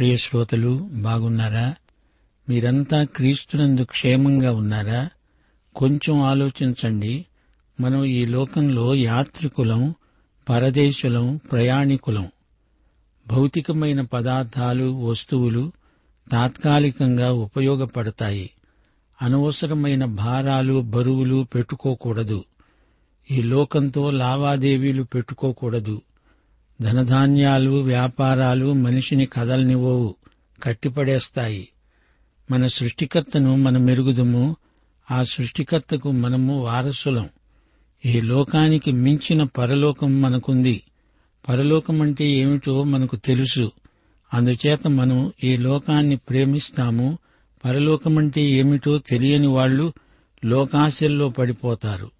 ప్రియ శ్రోతలు బాగున్నారా? మీరంతా క్రీస్తునందు క్షేమంగా ఉన్నారా? కొంచెం ఆలోచించండి. మనం ఈ లోకంలో యాత్రికులం పరదేశులం ప్రయాణికులం. భౌతికమైన పదార్థాలు వస్తువులు తాత్కాలికంగా ఉపయోగపడతాయి. అనవసరమైన భారాలు బరువులు పెట్టుకోకూడదు. ఈ లోకంతో లావాదేవీలు పెట్టుకోకూడదు. ధనధాన్యాలు వ్యాపారాలు మనిషిని కదలనివ్వవు కట్టిపడేస్తాయి. మన సృష్టికర్తను మన మెరుగుదము ఆ సృష్టికర్తకు మనము వారసులం. ఈ లోకానికి మించిన పరలోకం మనకుంది. పరలోకమంటే ఏమిటో మనకు తెలుసు. అందుచేత మనం ఈ లోకాన్ని ప్రేమిస్తాము పరలోకమంటే ఏమిటో తెలియని వాళ్ళు లోకాశల్లో పడిపోతారు.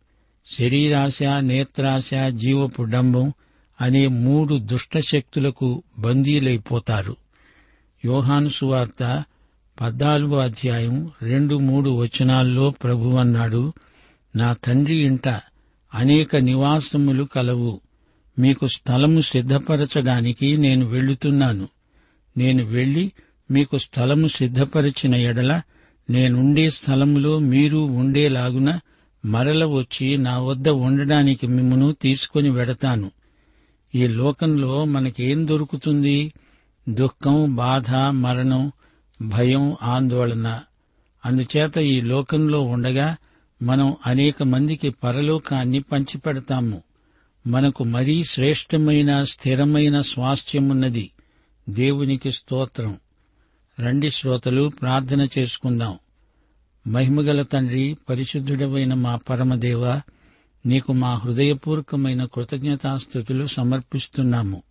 శరీరాశ నేత్రాశ జీవపు డంబం అనే మూడు దుష్టశక్తులకు బందీలైపోతారు. యోహాను సువార్త పద్నాలుగో అధ్యాయం రెండు మూడు వచనాల్లో ప్రభువన్నాడు నా తండ్రి ఇంట అనేక నివాసములు కలవు. మీకు స్థలము సిద్ధపరచడానికి నేను వెళ్ళుతున్నాను. నేను వెళ్ళి మీకు స్థలము సిద్ధపరిచిన ఎడల నేనుండే స్థలములో మీరు ఉండేలాగున మరల వచ్చి నా వద్ద ఉండడానికి మిమ్మను తీసుకుని వెడతాను. ఈ లోకంలో మనకేం దొరుకుతుంది? దుఃఖం బాధ మరణం భయం ఆందోళన. అందుచేత ఈ లోకంలో ఉండగా మనం అనేక మందికి పరలోకాన్ని పంచిపెడతాము. మనకు మరీ శ్రేష్టమైన స్థిరమైన స్వాస్థ్యమున్నది. దేవునికి స్తోత్రం. రండి శ్రోతలు ప్రార్థన చేసుకుందాం. మహిమగల తండ్రి పరిశుద్ధుడమైన మా పరమదేవ నీకు మా హృదయపూర్వకమైన కృతజ్ఞతాస్థుతులు సమర్పిస్తున్నాము.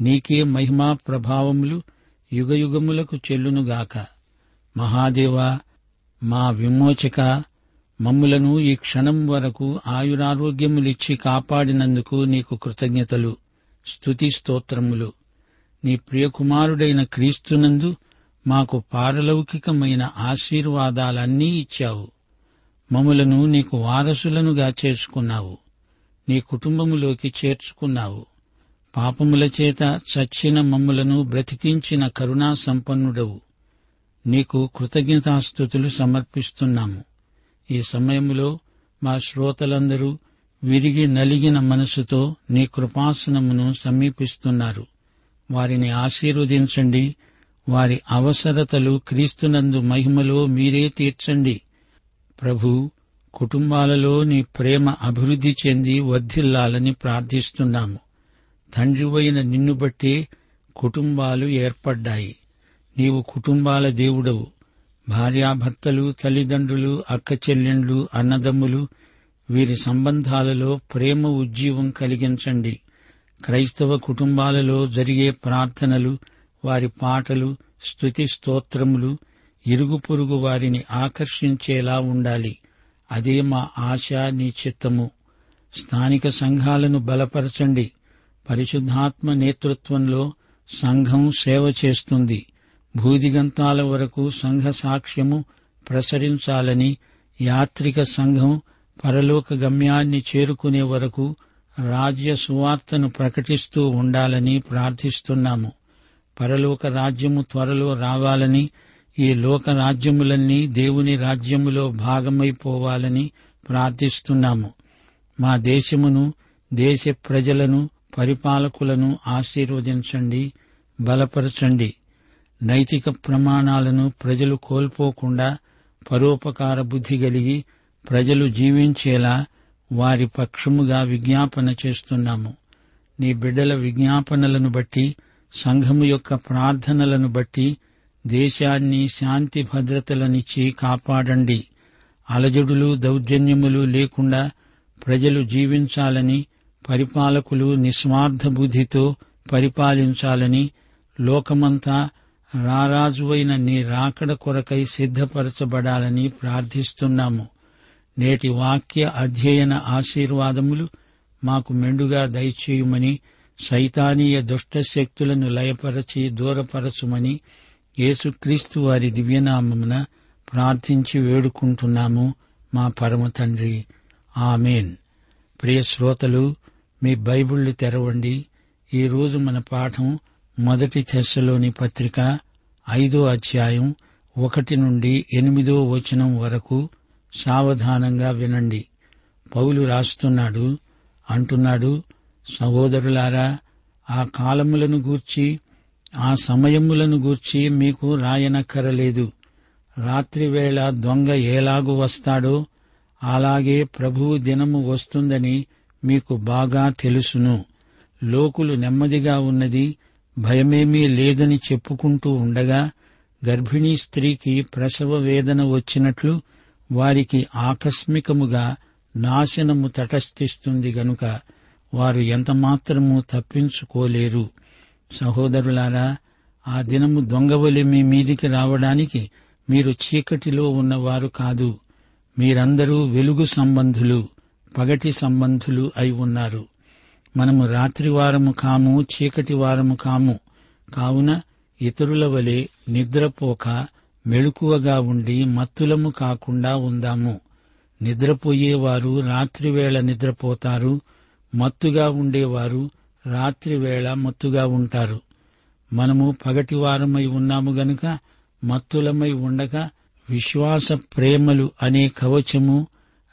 నీకే మహిమా ప్రభావములు యుగయుగములకు చెల్లునుగాక మహాదేవా మా విమోచక మమ్ములను ఈ క్షణం వరకు ఆయురారోగ్యములిచ్చి కాపాడినందుకు నీకు కృతజ్ఞతలు స్తుతి స్తోత్రములు. నీ ప్రియకుమారుడైన క్రీస్తునందు మాకు పారలౌకికమైన ఆశీర్వాదాలన్నీ ఇచ్చావు. మములను నీకు వారసులనుగా చేర్చుకున్నావు. నీ కుటుంబములోకి చేర్చుకున్నావు. పాపముల చేత చచ్చిన మమ్ములను బ్రతికించిన కరుణా సంపన్నుడవు నీకు కృతజ్ఞతాస్థుతులు సమర్పిస్తున్నాము. ఈ సమయంలో మా శ్రోతలందరూ విరిగి నలిగిన మనసుతో నీ కృపాసనమును సమీపిస్తున్నారు. వారిని ఆశీర్వదించండి. వారి అవసరతలు క్రీస్తునందు మహిమలో మీరే తీర్చండి. ప్రభు కుటుంబాలలో నీ ప్రేమ అభివృద్ధి చెంది వర్ధిల్లాలని ప్రార్థిస్తున్నాము. తండ్రివైన నిన్ను బట్టే కుటుంబాలు ఏర్పడ్డాయి. నీవు కుటుంబాల దేవుడవు. భార్యాభర్తలు తల్లిదండ్రులు అక్క చెల్లెండ్లు అన్నదమ్ములు వీరి సంబంధాలలో ప్రేమ ఉజ్జీవం కలిగించండి. క్రైస్తవ కుటుంబాలలో జరిగే ప్రార్థనలు వారి పాటలు స్తుతి స్తోత్రములు ఇరుగు పొరుగు వారిని ఆకర్షించేలా ఉండాలి. అదే మా ఆశ నీ చిత్తము స్థానిక సంఘాలను బలపరచండి. పరిశుద్ధాత్మ నేతృత్వంలో సంఘం సేవ చేస్తుంది. భూదిగంతాల వరకు సంఘ సాక్ష్యము ప్రసరించాలని యాత్రిక సంఘం పరలోక గమ్యాన్ని చేరుకునే వరకు రాజ్య సువార్తను ప్రకటిస్తూ ఉండాలని ప్రార్థిస్తున్నాము. పరలోక రాజ్యము త్వరలో రావాలని ఈ లోక రాజ్యములన్నీ దేవుని రాజ్యములో భాగమైపోవాలని ప్రార్థిస్తున్నాము. మా దేశమును దేశ ప్రజలను పరిపాలకులను ఆశీర్వదించండి బలపరచండి. నైతిక ప్రమాణాలను ప్రజలు కోల్పోకుండా పరోపకార బుద్ధి కలిగి ప్రజలు జీవించేలా వారి పక్షముగా విజ్ఞాపన చేస్తున్నాము. నీ బిడ్డల విజ్ఞాపనలను బట్టి సంఘము యొక్క ప్రార్థనలను బట్టి దేశాన్ని శాంతి భద్రతలనిచ్చి కాపాడండి. అలజడులు దౌర్జన్యములు లేకుండా ప్రజలు జీవించాలని పరిపాలకులు నిస్వార్థ బుద్ధితో పరిపాలించాలని లోకమంతా రారాజువైన నీ రాకడ కొరకై సిద్ధపరచబడాలని ప్రార్థిస్తున్నాము. నేటి వాక్య అధ్యయన ఆశీర్వాదములు మాకు మెండుగా దయచేయుమని సైతానీయ దుష్ట శక్తులను లయపరచి దూరపరచుమని యేసుక్రీస్తు వారి దివ్యనామమున ప్రార్థించి వేడుకుంటున్నాము మా పరమ తండ్రి. ఆమెన్. ప్రియ శ్రోతలు మీ బైబిళ్ళు తెరవండి. ఈ రోజు మన పాఠం మొదటి తెస్సలోని పత్రిక ఐదో అధ్యాయం ఒకటి నుండి ఎనిమిదో వచనం వరకు సావధానంగా వినండి. పౌలు రాస్తున్నాడు అంటున్నాడు సహోదరులారా ఆ కాలములను గూర్చి ఆ సమయములను గూర్చి మీకు రాయనక్కరలేదు. రాత్రివేళ దొంగ ఏలాగు వస్తాడో అలాగే ప్రభువు దినము వస్తుందని మీకు బాగా తెలుసును. లోకులు నెమ్మదిగా ఉన్నది భయమేమీ లేదని చెప్పుకుంటూ ఉండగా గర్భిణీ స్త్రీకి ప్రసవ వేదన వచ్చినట్లు వారికి ఆకస్మికముగా నాశనము తటస్థిస్తుంది గనుక వారు ఎంతమాత్రము తప్పించుకోలేరు. సహోదరులారా ఆ దినము దొంగవలి మీ మీదికి రావడానికి మీరు చీకటిలో ఉన్నవారు కాదు. మీరందరూ వెలుగు సంబంధులు పగటి సంబంధులు అయి ఉన్నారు. మనము రాత్రివారము కాము చీకటి వారము కాము. కావున ఇతరుల వలె నిద్రపోక మెళుకువగా ఉండి మత్తులము కాకుండా ఉందాము. నిద్రపోయేవారు రాత్రివేళ నిద్రపోతారు మత్తుగా ఉండేవారు రాత్రివేళ మత్తుగా ఉంటారు. మనము పగటివారమై ఉన్నాము గనుక మత్తులమై ఉండక విశ్వాస ప్రేమలు అనే కవచము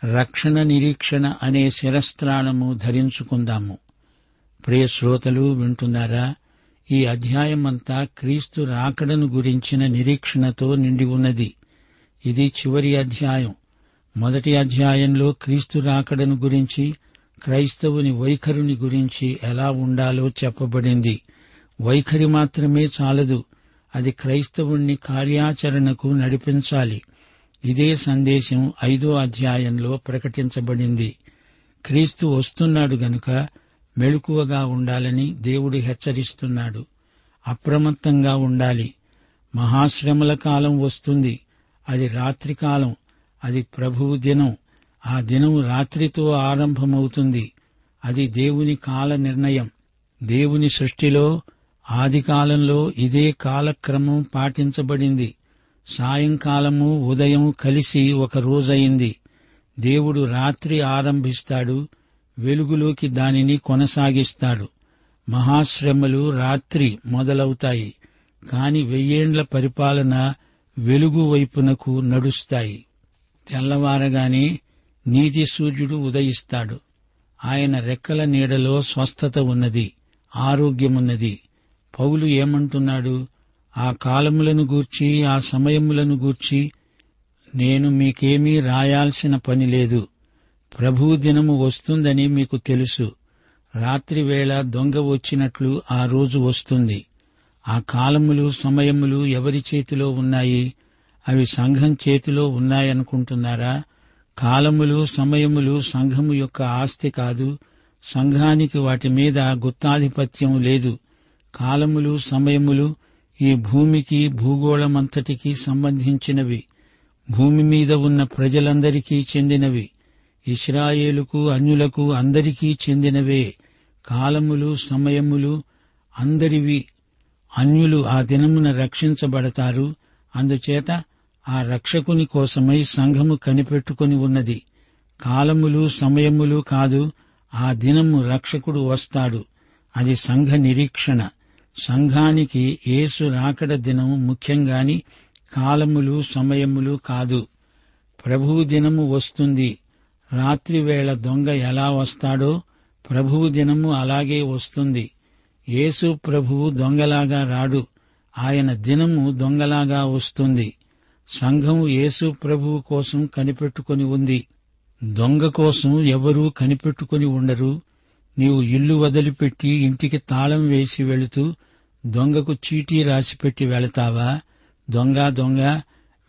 రక్షణ నిరీక్షణ అనే శిరస్త్రాణము ధరించుకుందాము. ప్రియ శ్రోతలు వింటున్నారా? ఈ అధ్యాయమంతా క్రీస్తు రాకడను గురించిన నిరీక్షణతో నిండి ఉన్నది. ఇది చివరి అధ్యాయం. మొదటి అధ్యాయంలో క్రీస్తు రాకడను గురించి క్రైస్తవుని వైఖరుని గురించి ఎలా ఉండాలో చెప్పబడింది. వైఖరి మాత్రమే చాలదు అది క్రైస్తవుణ్ణి కార్యాచరణకు నడిపించాలి. ఇదే సందేశం ఐదో అధ్యాయంలో ప్రకటించబడింది. క్రీస్తు వస్తున్నాడు గనుక మెళుకువగా ఉండాలని దేవుడు హెచ్చరిస్తున్నాడు. అప్రమత్తంగా ఉండాలి. మహాశ్రమల కాలం వస్తుంది. అది రాత్రికాలం. అది ప్రభువు దినం. ఆ దినం రాత్రితో ఆరంభమవుతుంది. అది దేవుని కాల నిర్ణయం. దేవుని సృష్టిలో ఆదికాలంలో ఇదే కాలక్రమం పాటించబడింది. సాయంకాలము ఉదయం కలిసి ఒక రోజయింది. దేవుడు రాత్రి ఆరంభిస్తాడు వెలుగులోకి దానిని కొనసాగిస్తాడు. మహాశ్రమలు రాత్రి మొదలవుతాయి కాని వెయ్యేండ్ల పరిపాలన వెలుగు వైపునకు నడుస్తాయి. తెల్లవారగానే నీతి సూర్యుడు ఉదయిస్తాడు. ఆయన రెక్కల నీడలో స్వస్థత ఉన్నది ఆరోగ్యమున్నది. పౌలు ఏమంటున్నాడు? ఆ కాలములను గూర్చి ఆ సమయములను గూర్చి నేను మీకేమీ రాయాల్సిన పని లేదు. ప్రభు దినము వస్తుందని మీకు తెలుసు. రాత్రివేళ దొంగ వచ్చినట్లు ఆ రోజు వస్తుంది. ఆ కాలములు సమయములు ఎవరి చేతిలో ఉన్నాయి? అవి సంఘం చేతిలో ఉన్నాయనుకుంటున్నారా? కాలములు సమయములు సంఘము యొక్క ఆస్తి కాదు. సంఘానికి వాటి మీద గుత్తాధిపత్యం లేదు. కాలములు సమయములు ఈ భూమికి భూగోళమంతటికి సంబంధించినవి. భూమి మీద ఉన్న ప్రజలందరికీ చెందినవి. ఇస్రాయేలుకు అన్యులకు అందరికీ చెందినవే. కాలములు సమయములు అందరివి. అన్యులు ఆ దినమున రక్షించబడతారు. అందుచేత ఆ రక్షకుని కోసమై సంఘము కనిపెట్టుకుని ఉన్నది. కాలములు సమయములు కాదు ఆ దినము రక్షకుడు వస్తాడు. అది సంఘ నిరీక్షణ. సంఘానికి యేసు రాకడ దినము ముఖ్యంగాని కాలములు సమయములు కాదు. ప్రభువు దినము వస్తుంది. రాత్రివేళ దొంగ ఎలా వస్తాడో ప్రభువు దినము అలాగే వస్తుంది. యేసు ప్రభువు దొంగలాగా రాడు. ఆయన దినము దొంగలాగా వస్తుంది. సంఘం యేసు ప్రభువు కోసం కనిపెట్టుకుని ఉంది. దొంగ కోసం ఎవరూ కనిపెట్టుకుని ఉండరు. నీవు ఇల్లు వదిలిపెట్టి ఇంటికి తాళం వేసి వెళుతూ దొంగకు చీటీ రాసిపెట్టి వెళతావా? దొంగ దొంగ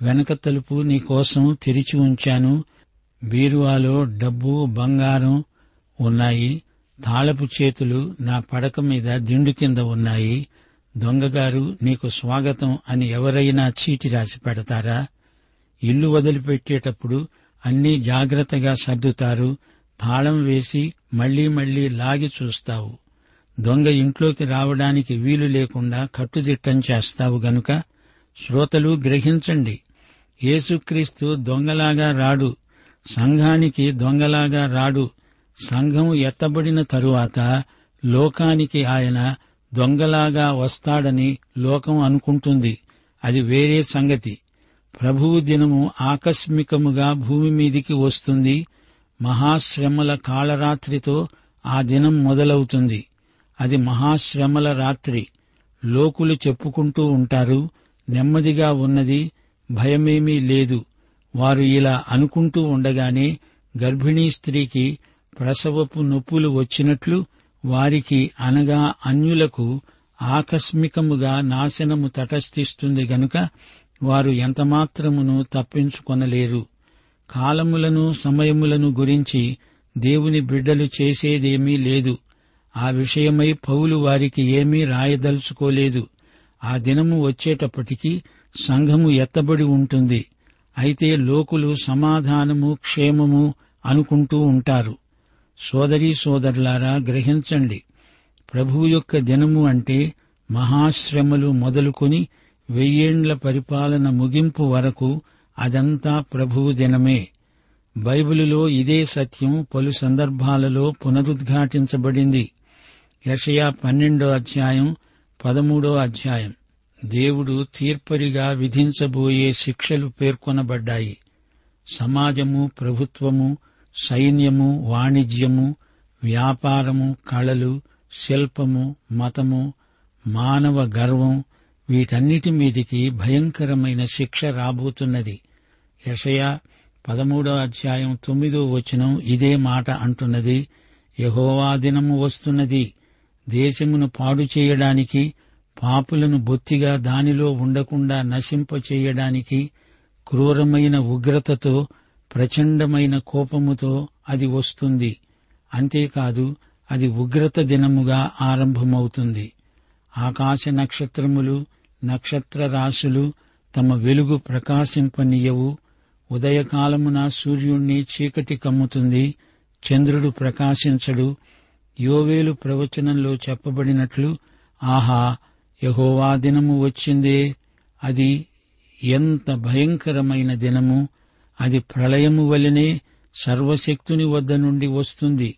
వెనక తలుపు నీకోసం తెరిచి ఉంచాను. బీరువాలో డబ్బు బంగారం ఉన్నాయి. తాళపు చేతులు నా పడక మీద దిండు కింద ఉన్నాయి. దొంగగారు నీకు స్వాగతం అని ఎవరైనా చీటి రాసి పెడతారా? ఇల్లు వదిలిపెట్టేటప్పుడు అన్నీ జాగ్రత్తగా సర్దుతారు తాళం వేసి మళ్ళీ మళ్ళీ లాగి చూస్తావు. దొంగ ఇంట్లోకి రావడానికి వీలు లేకుండా కట్టుదిట్టం చేస్తావు గనుక శ్రోతలు గ్రహించండి. యేసుక్రీస్తు దొంగలాగా రాడు సంఘానికి దొంగలాగా రాడు సంఘం ఎత్తబడిన తరువాత లోకానికి ఆయన దొంగలాగా వస్తాడని లోకం అనుకుంటుంది. అది వేరే సంగతి. ప్రభువు దినము ఆకస్మికముగా భూమి మీదికి వస్తుంది. మహాశ్రమల కాళరాత్రితో ఆ దినం మొదలవుతుంది. అది మహాశ్రమల రాత్రి. లోకులు చెప్పుకుంటూ ఉంటారు. నెమ్మదిగా ఉన్నది. భయమేమీ లేదు. వారు ఇలా అనుకుంటూ ఉండగానే గర్భిణీ స్త్రీకి ప్రసవపు నొప్పులు వచ్చినట్లు వారికి అనగా అన్యులకు ఆకస్మికముగా నాశనము తటస్థిస్తుంది గనుక వారు ఎంతమాత్రమును తప్పించుకొనలేరు. కాలములను సమయములను గురించి దేవుని బిడ్డలు చేసేదేమీ లేదు. ఆ విషయమై పౌలు వారికి ఏమీ రాయదలుచుకోలేదు. ఆ దినము వచ్చేటప్పటికి సంఘము ఎత్తబడి ఉంటుంది. అయితే లోకులు సమాధానము క్షేమము అనుకుంటూ ఉంటారు. సోదరీ సోదరులారా గ్రహించండి. ప్రభువు యొక్క దినము అంటే మహాశ్రమలు మొదలుకొని వెయ్యేండ్ల పరిపాలన ముగింపు వరకు అదంతా ప్రభువు దినమే. బైబిలులో ఇదే సత్యం పలు సందర్భాలలో పునరుద్ఘాటించబడింది. యషయా పన్నెండో అధ్యాయం పదమూడో అధ్యాయం. దేవుడు తీర్పరిగా విధించబోయే శిక్షలు పేర్కొనబడ్డాయి. సమాజము ప్రభుత్వము సైన్యము వాణిజ్యము వ్యాపారము కళలు శిల్పము మతము మానవ గర్వం వీటన్నిటి మీదికి భయంకరమైన శిక్ష రాబోతున్నది. యషయా పదమూడో అధ్యాయం తొమ్మిదో వచనం ఇదే మాట అంటున్నది. యహోవా దినము వస్తున్నది. దేశమును పాడు చేయడానికి పాపులను బొత్తిగా దానిలో ఉండకుండా నశింపచేయడానికి క్రూరమైన ఉగ్రతతో ప్రచండమైన కోపముతో అది వస్తుంది. అంతేకాదు అది ఉగ్రత దినముగా ఆరంభమవుతుంది. ఆకాశ నక్షత్రములు నక్షత్ర రాశులు తమ వెలుగు ప్రకాశింపనీయవు. ఉదయకాలమున సూర్యుణ్ణి చీకటి కమ్ముతుంది చంద్రుడు ప్రకాశించడు. యోవేలు ప్రవచనంలో చెప్పబడినట్లు ఆహా యహోవా దినము వచ్చిందే. అది ఎంత భయంకరమైన దినము! అది ప్రళయము వలనే సర్వశక్తుని వద్ద నుండి వస్తుంది.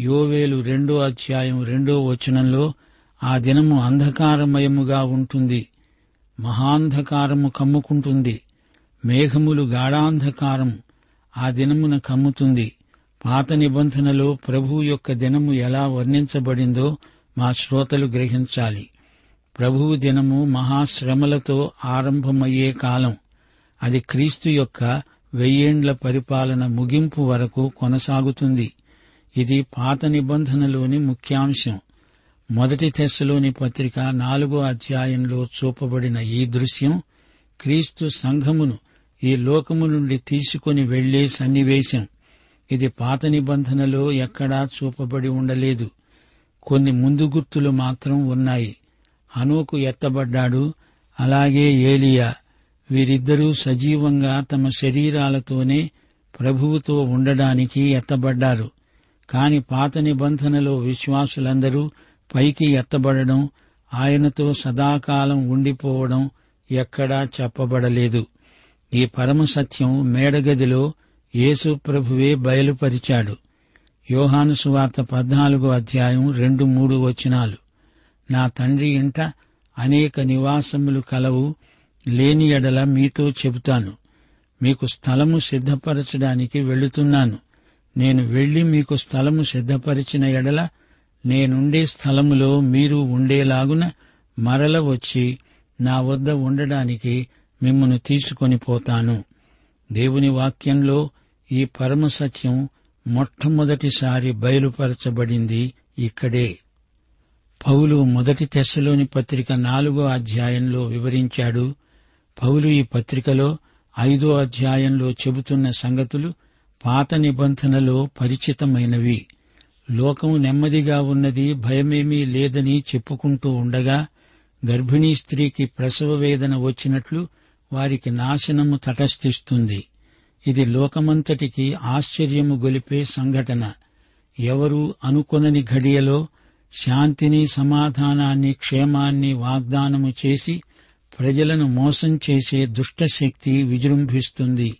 యోవేలు రెండో అధ్యాయం రెండో వచనంలో ఆ దినము అంధకారమయముగా ఉంటుంది. మహాంధకారము కమ్ముకుంటుంది. మేఘములు గాఢాంధకారం ఆ దినమున కమ్ముతుంది. పాత నిబంధనలో ప్రభు యొక్క దినము ఎలా వర్ణించబడిందో మా శ్రోతలు గ్రహించాలి. ప్రభువు దినము మహాశ్రమలతో ఆరంభమయ్యే కాలం. అది క్రీస్తు యొక్క వెయ్యేండ్ల పరిపాలన ముగింపు వరకు కొనసాగుతుంది. ఇది పాత నిబంధనలోని ముఖ్యాంశం. మొదటి తెస్సులోని పత్రిక నాలుగో అధ్యాయంలో చూపబడిన ఈ దృశ్యం క్రీస్తు సంఘమును ఈ లోకము నుండి తీసుకుని వెళ్ళే సన్నివేశం. ఇది పాత నిబంధనలో ఎక్కడా చూపబడి ఉండలేదు. కొన్ని ముందు గుర్తులు మాత్రం ఉన్నాయి. హనోకు ఎత్తబడ్డాడు. అలాగే ఏలియా వీరిద్దరూ సజీవంగా తమ శరీరాలతోనే ప్రభువుతో ఉండడానికి ఎత్తబడ్డారు. కాని పాత నిబంధనలో విశ్వాసులందరూ పైకి ఎత్తబడడం ఆయనతో సదాకాలం ఉండిపోవడం ఎక్కడా చెప్పబడలేదు. ఈ పరమ సత్యం మేడగదిలో యేసు ప్రభువే బయలుపరిచాడు. యోహాను సువార్త పద్నాలుగో అధ్యాయం రెండు మూడు వచనాలు. నా తండ్రి ఇంట అనేక నివాసములు కలవు లేని ఎడల మీతో చెబుతాను. మీకు స్థలము సిద్ధపరచడానికి వెళుతున్నాను. నేను వెళ్ళి మీకు స్థలము సిద్ధపరిచిన ఎడల నేనుండే స్థలములో మీరు ఉండేలాగున మరల వచ్చి నా వద్ద ఉండడానికి మిమ్మను తీసుకొని పోతాను. దేవుని వాక్యంలో ఈ పరమ సత్యం మొట్టమొదటిసారి బయలుపరచబడింది ఇక్కడే. పౌలు మొదటి తెశలోని పత్రిక నాలుగో అధ్యాయంలో వివరించాడు పౌలు ఈ పత్రికలో ఐదో అధ్యాయంలో చెబుతున్న సంగతులు పాత నిబంధనలో పరిచితమైనవి. లోకం నెమ్మదిగా ఉన్నది భయమేమీ లేదని చెప్పుకుంటూ ఉండగా గర్భిణీ స్త్రీకి ప్రసవ వేదన వచ్చినట్లు వారికి నాశనము తటస్థిస్తుంది. ఇది లోకమంతటికి ఆశ్చర్యము గొలిపే సంఘటన. ఎవరు అనుకొనని ఘడియలో శాంతిని సమాధానాన్ని క్షేమాన్ని వాగ్దానము చేసి ప్రజలను మోసం చేసే దుష్టశక్తి విజృంభిస్తుంది.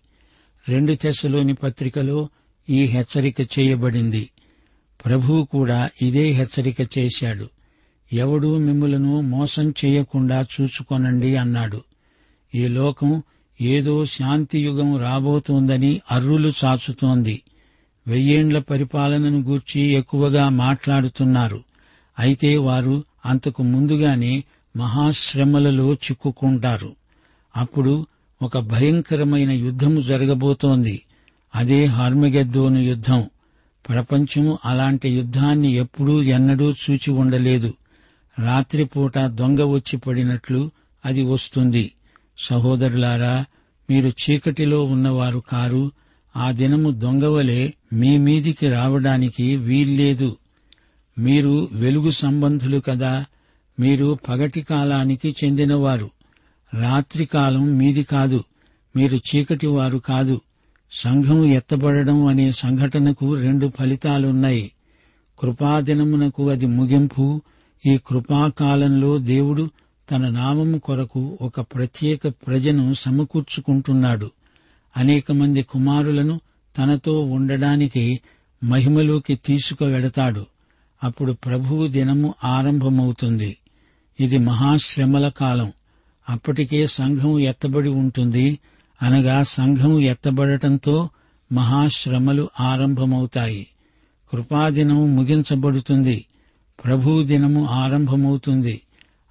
రెండు తెశలోని పత్రికలో ఈ హెచ్చరిక చేయబడింది. ప్రభువు కూడా ఇదే హెచ్చరిక చేశాడు. ఎవడూ మిమ్ములను మోసం చేయకుండా చూచుకొనండి అన్నాడు. ఈ లోకం ఏదో శాంతియుగం రాబోతోందని అర్రులు చాచుతోంది. వెయ్యేండ్ల పరిపాలనను గూర్చి ఎక్కువగా మాట్లాడుతున్నారు. అయితే వారు అంతకు ముందుగానే మహాశ్రమలలో చిక్కుకుంటారు. అప్పుడు ఒక భయంకరమైన యుద్ధము జరగబోతోంది. అదే హార్మగెద్దోను యుద్ధం. ప్రపంచము అలాంటి యుద్ధాన్ని ఎప్పుడూ ఎన్నడూ చూచి ఉండలేదు. రాత్రిపూట దొంగ వచ్చి పడినట్లు అది వస్తుంది. సహోదరులారా మీరు చీకటిలో ఉన్నవారు కారు ఆ దినము దొంగవలే మీ మీదికి రావడానికి వీల్లేదు. మీరు వెలుగు సంబంధులు కదా మీరు పగటి కాలానికి చెందినవారు. రాత్రికాలం మీది కాదు. మీరు చీకటి వారు కాదు. సంఘం ఎత్తబడడం అనే సంఘటనకు రెండు ఫలితాలున్నాయి. కృపాదినమునకు అది ముగింపు. ఈ కృపాకాలంలో దేవుడు తన నామము కొరకు ఒక ప్రత్యేక ప్రజను సమకూర్చుకుంటున్నాడు. అనేక మంది కుమారులను తనతో ఉండడానికి మహిమలోకి తీసుకువెడతాడు. అప్పుడు ప్రభువు దినము ఆరంభమవుతుంది. ఇది మహాశ్రమల కాలం. అప్పటికే సంఘం ఎత్తబడి ఉంటుంది. అనగా సంఘం ఎత్తబడటంతో మహాశ్రమలు ఆరంభమవుతాయి. కృపాదినము ముగించబడుతుంది. ప్రభువు దినము ఆరంభమవుతుంది.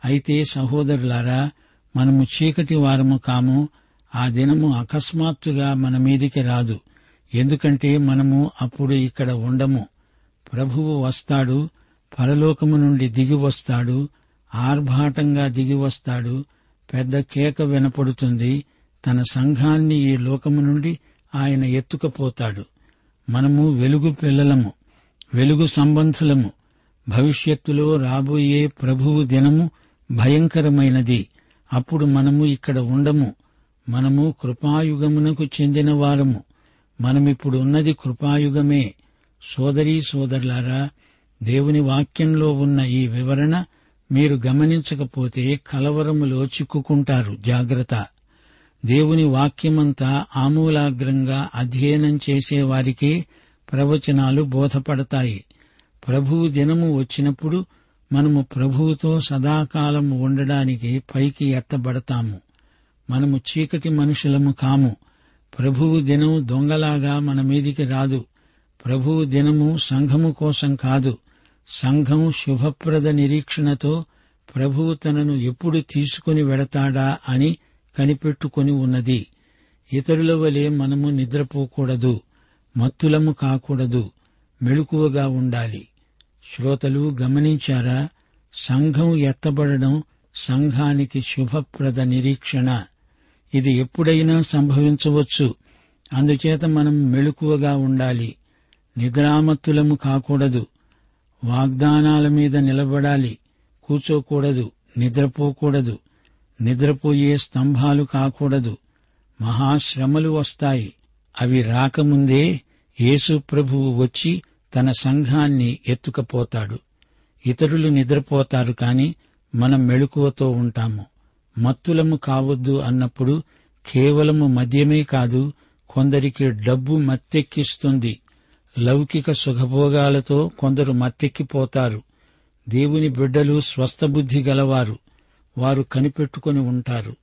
అయితే సహోదరులారా మనము చీకటి వారము కాము. ఆ దినము అకస్మాత్తుగా మన మీదికి రాదు. ఎందుకంటే మనము అప్పుడు ఇక్కడ ఉండము. ప్రభువు వస్తాడు పరలోకము నుండి దిగి వస్తాడు ఆర్భాటంగా దిగి వస్తాడు పెద్ద కేక వినపడుతుంది తన సంఘాన్ని ఈ లోకము నుండి ఆయన ఎత్తుకపోతాడు. మనము వెలుగు పిల్లలము వెలుగు సంబంధులము. భవిష్యత్తులో రాబోయే ప్రభువు దినము భయంకరమైనది. అప్పుడు మనము ఇక్కడ ఉండము. మనము కృపాయుగమునకు చెందిన వారము. మనమిప్పుడు ఉన్నది కృపాయుగమే. సోదరీ సోదరులారా దేవుని వాక్యంలో ఉన్న ఈ వివరణ మీరు గమనించకపోతే కలవరములో చిక్కుకుంటారు. జాగ్రత్త. దేవుని వాక్యమంతా ఆమూలాగ్రంగా అధ్యయనం చేసేవారికి ప్రవచనాలు బోధపడతాయి. ప్రభువు దినము వచ్చినప్పుడు మనము ప్రభువుతో సదాకాలం ఉండడానికి పైకి ఎత్తబడతాము. మనము చీకటి మనుషులము కాము. ప్రభువు దినం దొంగలాగా మన మీదికి రాదు. ప్రభువు దినము సంఘము కోసం కాదు సంఘం శుభప్రద నిరీక్షణతో ప్రభువు తనను ఎప్పుడు తీసుకుని వెడతాడా అని కనిపెట్టుకుని ఉన్నది. ఇతరుల వలె మనము నిద్రపోకూడదు మత్తులము కాకూడదు మెళుకువగా ఉండాలి. శ్రోతలు గమనించారా? సంఘం ఎత్తబడడం సంఘానికి శుభప్రద నిరీక్షణ. ఇది ఎప్పుడైనా సంభవించవచ్చు. అందుచేత మనం మెళుకువగా ఉండాలి. నిద్రామత్తులము కాకూడదు. వాగ్దానాల మీద నిలబడాలి. కూచోకూడదు నిద్రపోకూడదు. నిద్రపోయే స్తంభాలు కాకూడదు. మహాశ్రమలు వస్తాయి. అవి రాకముందే యేసు ప్రభువు వచ్చి తన సంఘాన్ని ఎత్తుకపోతాడు. ఇతరులు నిద్రపోతారు కాని మనం మెళుకువతో ఉంటాము. మత్తులము కావద్దు అన్నప్పుడు కేవలము మద్యమే కాదు కొందరికి డబ్బు మత్తెక్కిస్తుంది. లౌకిక సుఖభోగాలతో కొందరు మత్తెక్కిపోతారు. దేవుని బిడ్డలు స్వస్థబుద్ధి గలవారు. వారు కనిపెట్టుకుని ఉంటారు.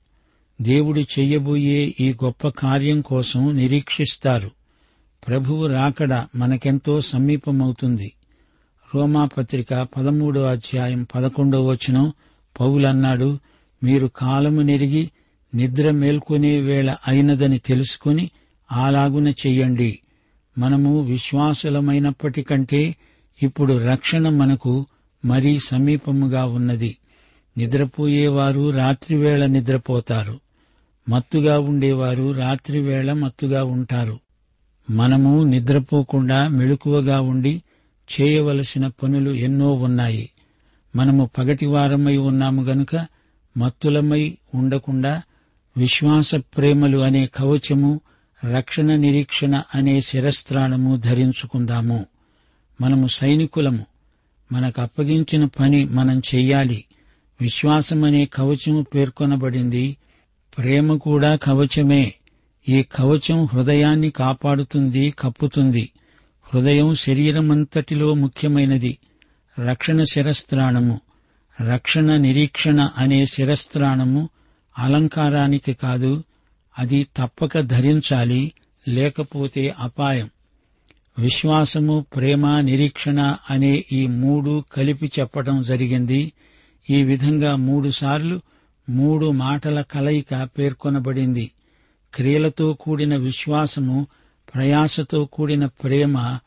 దేవుడు చెయ్యబోయే ఈ గొప్ప కార్యం కోసం నిరీక్షిస్తారు. ప్రభువు రాకడ మనకెంతో సమీపమవుతుంది. రోమాపత్రిక పదమూడో అధ్యాయం పదకొండో వచనం పౌలన్నాడు మీరు కాలము నెరిగి నిద్ర మేల్కొనే వేళ అయినదని తెలుసుకుని అలాగున చెయ్యండి. మనము విశ్వాసులమైనప్పటికంటే ఇప్పుడు రక్షణ మనకు మరీ సమీపముగా ఉన్నది. నిద్రపోయేవారు రాత్రివేళ నిద్రపోతారు. మత్తుగా ఉండేవారు రాత్రివేళ మత్తుగా ఉంటారు. మనము నిద్రపోకుండా మెళుకువగా ఉండి చేయవలసిన పనులు ఎన్నో ఉన్నాయి. మనము పగటివారమై ఉన్నాము గనుక మత్తులమై ఉండకుండా విశ్వాస ప్రేమలు అనే కవచము రక్షణ నిరీక్షణ అనే శిరస్త్రాణము ధరించుకుందాము. మనము సైనికులము. మనకు అప్పగించిన పని మనం చెయ్యాలి. విశ్వాసమనే కవచము పేర్కొనబడింది. ప్రేమ కూడా కవచమే. ఈ కవచం హృదయాన్ని కాపాడుతుంది కప్పుతుంది. హృదయం శరీరమంతటిలో ముఖ్యమైనది. రక్షణ శిరస్త్రాణము. రక్షణ నిరీక్షణ అనే శిరస్త్రాణము అలంకారానికి కాదు అది తప్పక ధరించాలి లేకపోతే అపాయం. విశ్వాసము ప్రేమ నిరీక్షణ అనే ఈ మూడు కలిపి చెప్పడం జరిగింది. ఈ విధంగా మూడుసార్లు మూడు మాటల కలయిక పేర్కొనబడింది. క్రియలతో కూడిన విశ్వాసము ప్రయాసతో కూడిన ప్రేమ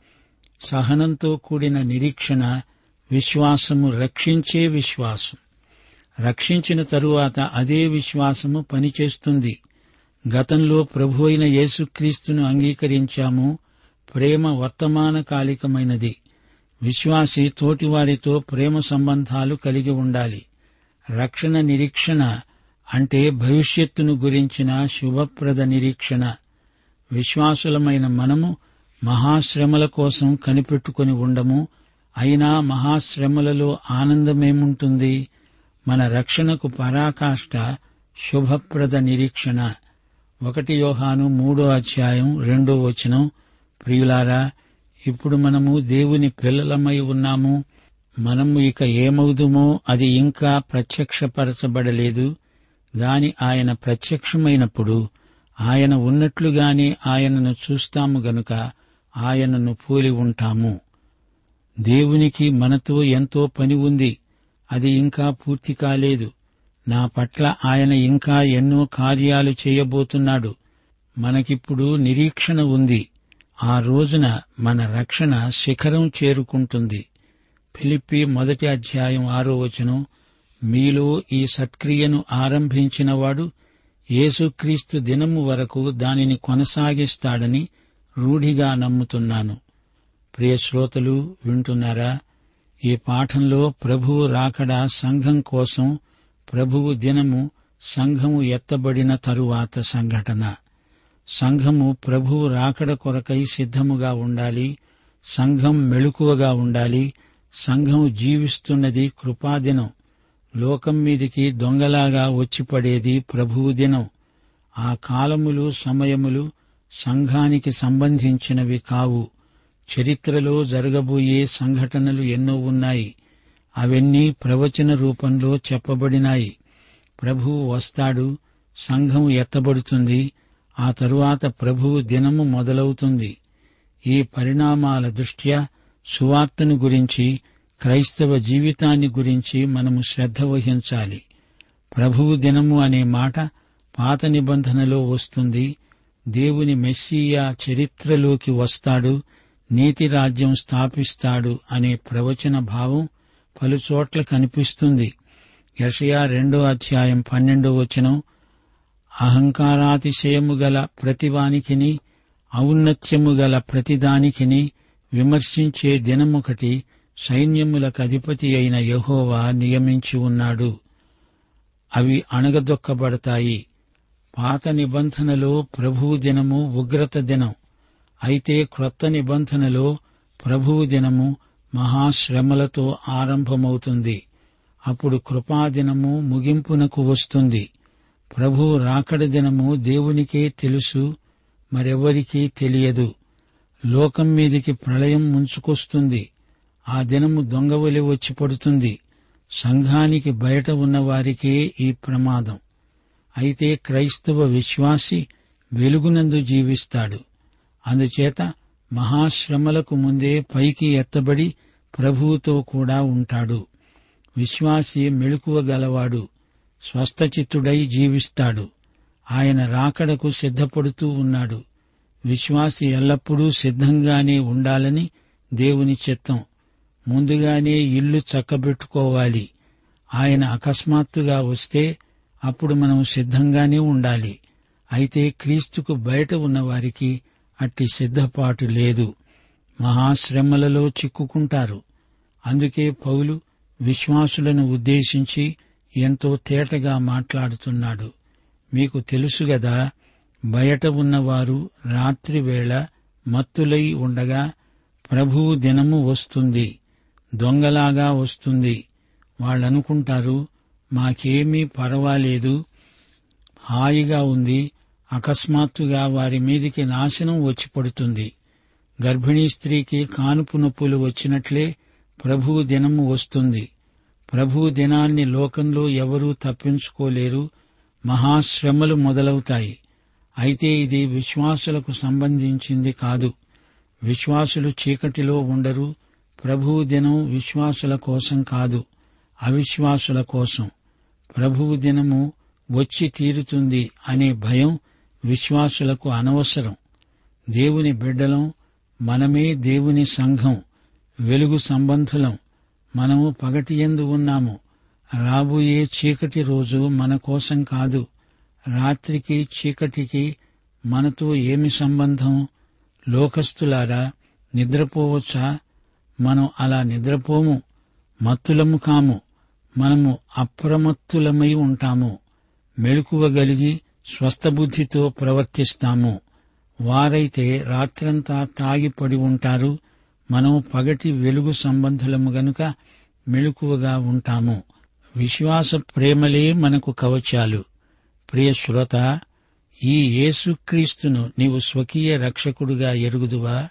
సహనంతో కూడిన నిరీక్షణ విశ్వాసము రక్షించే విశ్వాసం. రక్షించిన తరువాత అదే విశ్వాసము పనిచేస్తుంది. గతంలో ప్రభు అయిన యేసుక్రీస్తును అంగీకరించాము. ప్రేమ వర్తమానకాలికమైనది విశ్వాసి తోటివారితో ప్రేమ సంబంధాలు కలిగి ఉండాలి. రక్షణ నిరీక్షణ అంటే భవిష్యత్తును గురించిన శుభప్రద నిరీక్షణ. విశ్వాసులమైన మనము మహాశ్రమల కోసం కనిపెట్టుకుని ఉండము. అయినా మహాశ్రమలలో ఆనందమేముంటుంది? మన రక్షణకు పరాకాష్ట శుభప్రద నిరీక్షణ. ఒకటి యోహాను మూడో అధ్యాయం రెండో వచనం. ప్రియులారా ఇప్పుడు మనము దేవుని పిల్లలమై ఉన్నాము. మనము ఇక ఏమవుదుమో అది ఇంకా ప్రత్యక్షపరచబడలేదు. గాని ఆయన ప్రత్యక్షమైనప్పుడు ఆయన ఉన్నట్లుగానే ఆయనను చూస్తాము గనుక ఆయనను పోలి ఉంటాము. దేవునికి మనతో ఎంతో పని ఉంది. అది ఇంకా పూర్తి కాలేదు. నా పట్ల ఆయన ఇంకా ఎన్నో కార్యాలు చేయబోతున్నాడు. మనకిప్పుడు నిరీక్షణ ఉంది. ఆ రోజున మన రక్షణ శిఖరం చేరుకుంటుంది. ఫిలిప్పి మొదటి అధ్యాయం ఆరో వచనం మీలో ఈ సత్క్రియను ఆరంభించినవాడు యేసుక్రీస్తు దినము వరకు దానిని కొనసాగిస్తాడని రూఢిగా నమ్ముతున్నాను. ప్రియ శ్రోతలు వింటున్నారా? ఈ పాఠంలో ప్రభువు రాకడా సంఘం కోసం ప్రభువు దినము సంఘము ఎత్తబడిన తరువాత సంఘటన. సంఘము ప్రభువు రాకడ కొరకై సిద్ధముగా ఉండాలి సంఘం మెళుకువగా ఉండాలి సంఘం జీవిస్తున్నది కృపాదినం. లోకం మీదికి దొంగలాగా వచ్చిపడేది ప్రభువు దినం. ఆ కాలములు సమయములు సంఘానికి సంబంధించినవి కావు. చరిత్రలో జరగబోయే సంఘటనలు ఎన్నో ఉన్నాయి. అవన్నీ ప్రవచన రూపంలో చెప్పబడినాయి. ప్రభువు వస్తాడు సంఘం ఎత్తబడుతుంది ఆ తరువాత ప్రభువు దినము మొదలవుతుంది. ఈ పరిణామాల దృష్ట్యా సువార్తను గురించి క్రైస్తవ జీవితాన్ని గురించి మనము శ్రద్ధ వహించాలి. ప్రభువు దినము అనే మాట పాత నిబంధనలో వస్తుంది. దేవుని మెస్సియా చరిత్రలోకి వస్తాడు నీతి రాజ్యం స్థాపిస్తాడు అనే ప్రవచన భావం పలుచోట్ల కనిపిస్తుంది. యషయా రెండో అధ్యాయం పన్నెండో వచనం. అహంకారాతిశయము గల ప్రతివానికిని ఔన్నత్యము గల ప్రతిదానికిని విమర్శించే దినమొకటి సైన్యములకు అధిపతి అయిన యహోవా నియమించి ఉన్నాడు. అవి అణగదొక్కబడతాయి. పాత నిబంధనలో ప్రభువు దినము ఉగ్రత దినం. అయితే క్రొత్త నిబంధనలో ప్రభువు దినము మహాశ్రమలతో ఆరంభమవుతుంది. అప్పుడు కృపాదినము ముగింపునకు వస్తుంది. ప్రభు రాకడ దినము దేవునికే తెలుసు మరెవ్వరికీ తెలియదు. లోకం మీదికి ప్రళయం ముంచుకొస్తుంది. ఆ దినము దొంగవలి వచ్చి పడుతుంది. సంఘానికి బయట ఉన్నవారికే ఈ ప్రమాదం. అయితే క్రైస్తవ విశ్వాసి వెలుగునందు జీవిస్తాడు. అందుచేత మహాశ్రమలకు ముందే పైకి ఎత్తబడి ప్రభువుతో కూడా ఉంటాడు. విశ్వాసి మెళుకువగలవాడు. స్వస్థచిత్తుడై జీవిస్తాడు. ఆయన రాకడకు సిద్ధపడుతూ ఉన్నాడు. విశ్వాసి ఎల్లప్పుడూ సిద్ధంగానే ఉండాలని దేవుని చిత్తం. ముందుగానే ఇల్లు చక్కబెట్టుకోవాలి. ఆయన అకస్మాత్తుగా వస్తే అప్పుడు మనం సిద్ధంగానే ఉండాలి. అయితే క్రీస్తుకు బయట ఉన్నవారికి అట్టి సిద్ధపాటు లేదు. మహాశ్రమలలో చిక్కుకుంటారు. అందుకే పౌలు విశ్వాసులను ఉద్దేశించి ఎంతో తేటగా మాట్లాడుతున్నాడు. మీకు తెలుసుగదా బయట ఉన్నవారు రాత్రివేళ మత్తులై ఉండగా ప్రభువు దినము వస్తుంది. దొంగలాగా వస్తుంది. వాళ్ళనుకుంటారు మాకేమీ పర్వాలేదు. హాయిగా ఉంది. అకస్మాత్తుగా వారి మీదికి నాశనం వచ్చి పడుతుంది. గర్భిణీ స్త్రీకి కానుపు నొప్పులు వచ్చినట్లే ప్రభువు దినము వస్తుంది. ప్రభువు దినాన్ని లోకంలో ఎవరూ తప్పించుకోలేరు. మహాశ్రమలు మొదలవుతాయి. అయితే ఇది విశ్వాసులకు సంబంధించింది కాదు. విశ్వాసులు చీకటిలో ఉండరు. ప్రభువు దినం విశ్వాసుల కోసం కాదు అవిశ్వాసుల కోసం. ప్రభువు దినము వచ్చి తీరుతుంది అనే భయం విశ్వాసులకు అనవసరం. దేవుని బిడ్డలం మనమే దేవుని సంఘం వెలుగు సంబంధులం. మనము పగటి ఎందు ఉన్నాము. రాబోయే చీకటి రోజు మన కోసం కాదు. రాత్రికి చీకటికి మనతో ఏమి సంబంధం? లోకస్తులారా నిద్రపోవచ్చా? మనం అలా నిద్రపోము. మత్తులము కాము. మనము అప్రమత్తులమై ఉంటాము. మెలకువగలిగి స్వస్థబుద్ధితో ప్రవర్తిస్తాము. వారైతే రాత్రంతా తాగిపడి ఉంటారు. మనం పగటి వెలుగు సంబంధులము గనుక మెలకువగా ఉంటాము. విశ్వాస ప్రేమలే మనకు కవచాలు. ప్రియ శ్రోత ఈ యేసుక్రీస్తును నీవు స్వకీయ రక్షకుడుగా ఎరుగుదువా?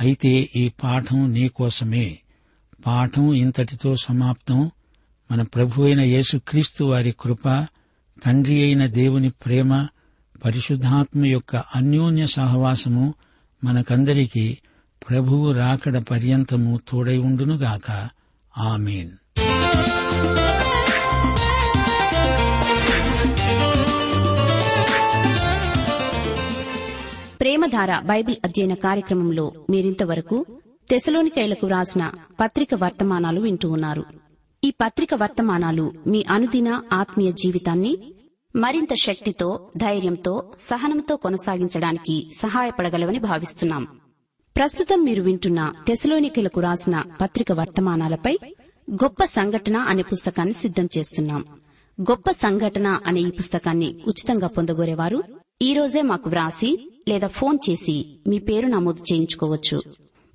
అయితే ఈ పాఠం నీకోసమే పాఠం ఇంతటితో సమాప్తం. మన ప్రభు అయిన యేసుక్రీస్తు వారి కృప తండ్రి అయిన దేవుని ప్రేమ పరిశుద్ధాత్మ యొక్క అన్యోన్య సహవాసము మనకందరికీ ప్రభువు రాకడ పర్యంతము తోడై ఉండునుగాక. ఆమెన్. ప్రేమధార బైబిల్ అధ్యయన కార్యక్రమంలో మీరింతవరకు తెసలోనికైలకు రాసిన పత్రిక వర్తమానాలు వింటూ ఉన్నారు. ఈ పత్రిక వర్తమానాలు మీ అనుదిన ఆత్మీయ జీవితాన్ని మరింత శక్తితో ధైర్యంతో సహనంతో కొనసాగించడానికి సహాయపడగలవని భావిస్తున్నాం. ప్రస్తుతం మీరు వింటున్న టెసలోనికలకు రాసిన పత్రిక వర్తమానాలపై గొప్ప సంఘటన అనే పుస్తకాన్ని సిద్దం చేస్తున్నాం. గొప్ప సంఘటన అనే ఈ పుస్తకాన్ని ఉచితంగా పొందగోరేవారు ఈ రోజే మాకు వ్రాసి లేదా ఫోన్ చేసి మీ పేరు నమోదు చేయించుకోవచ్చు.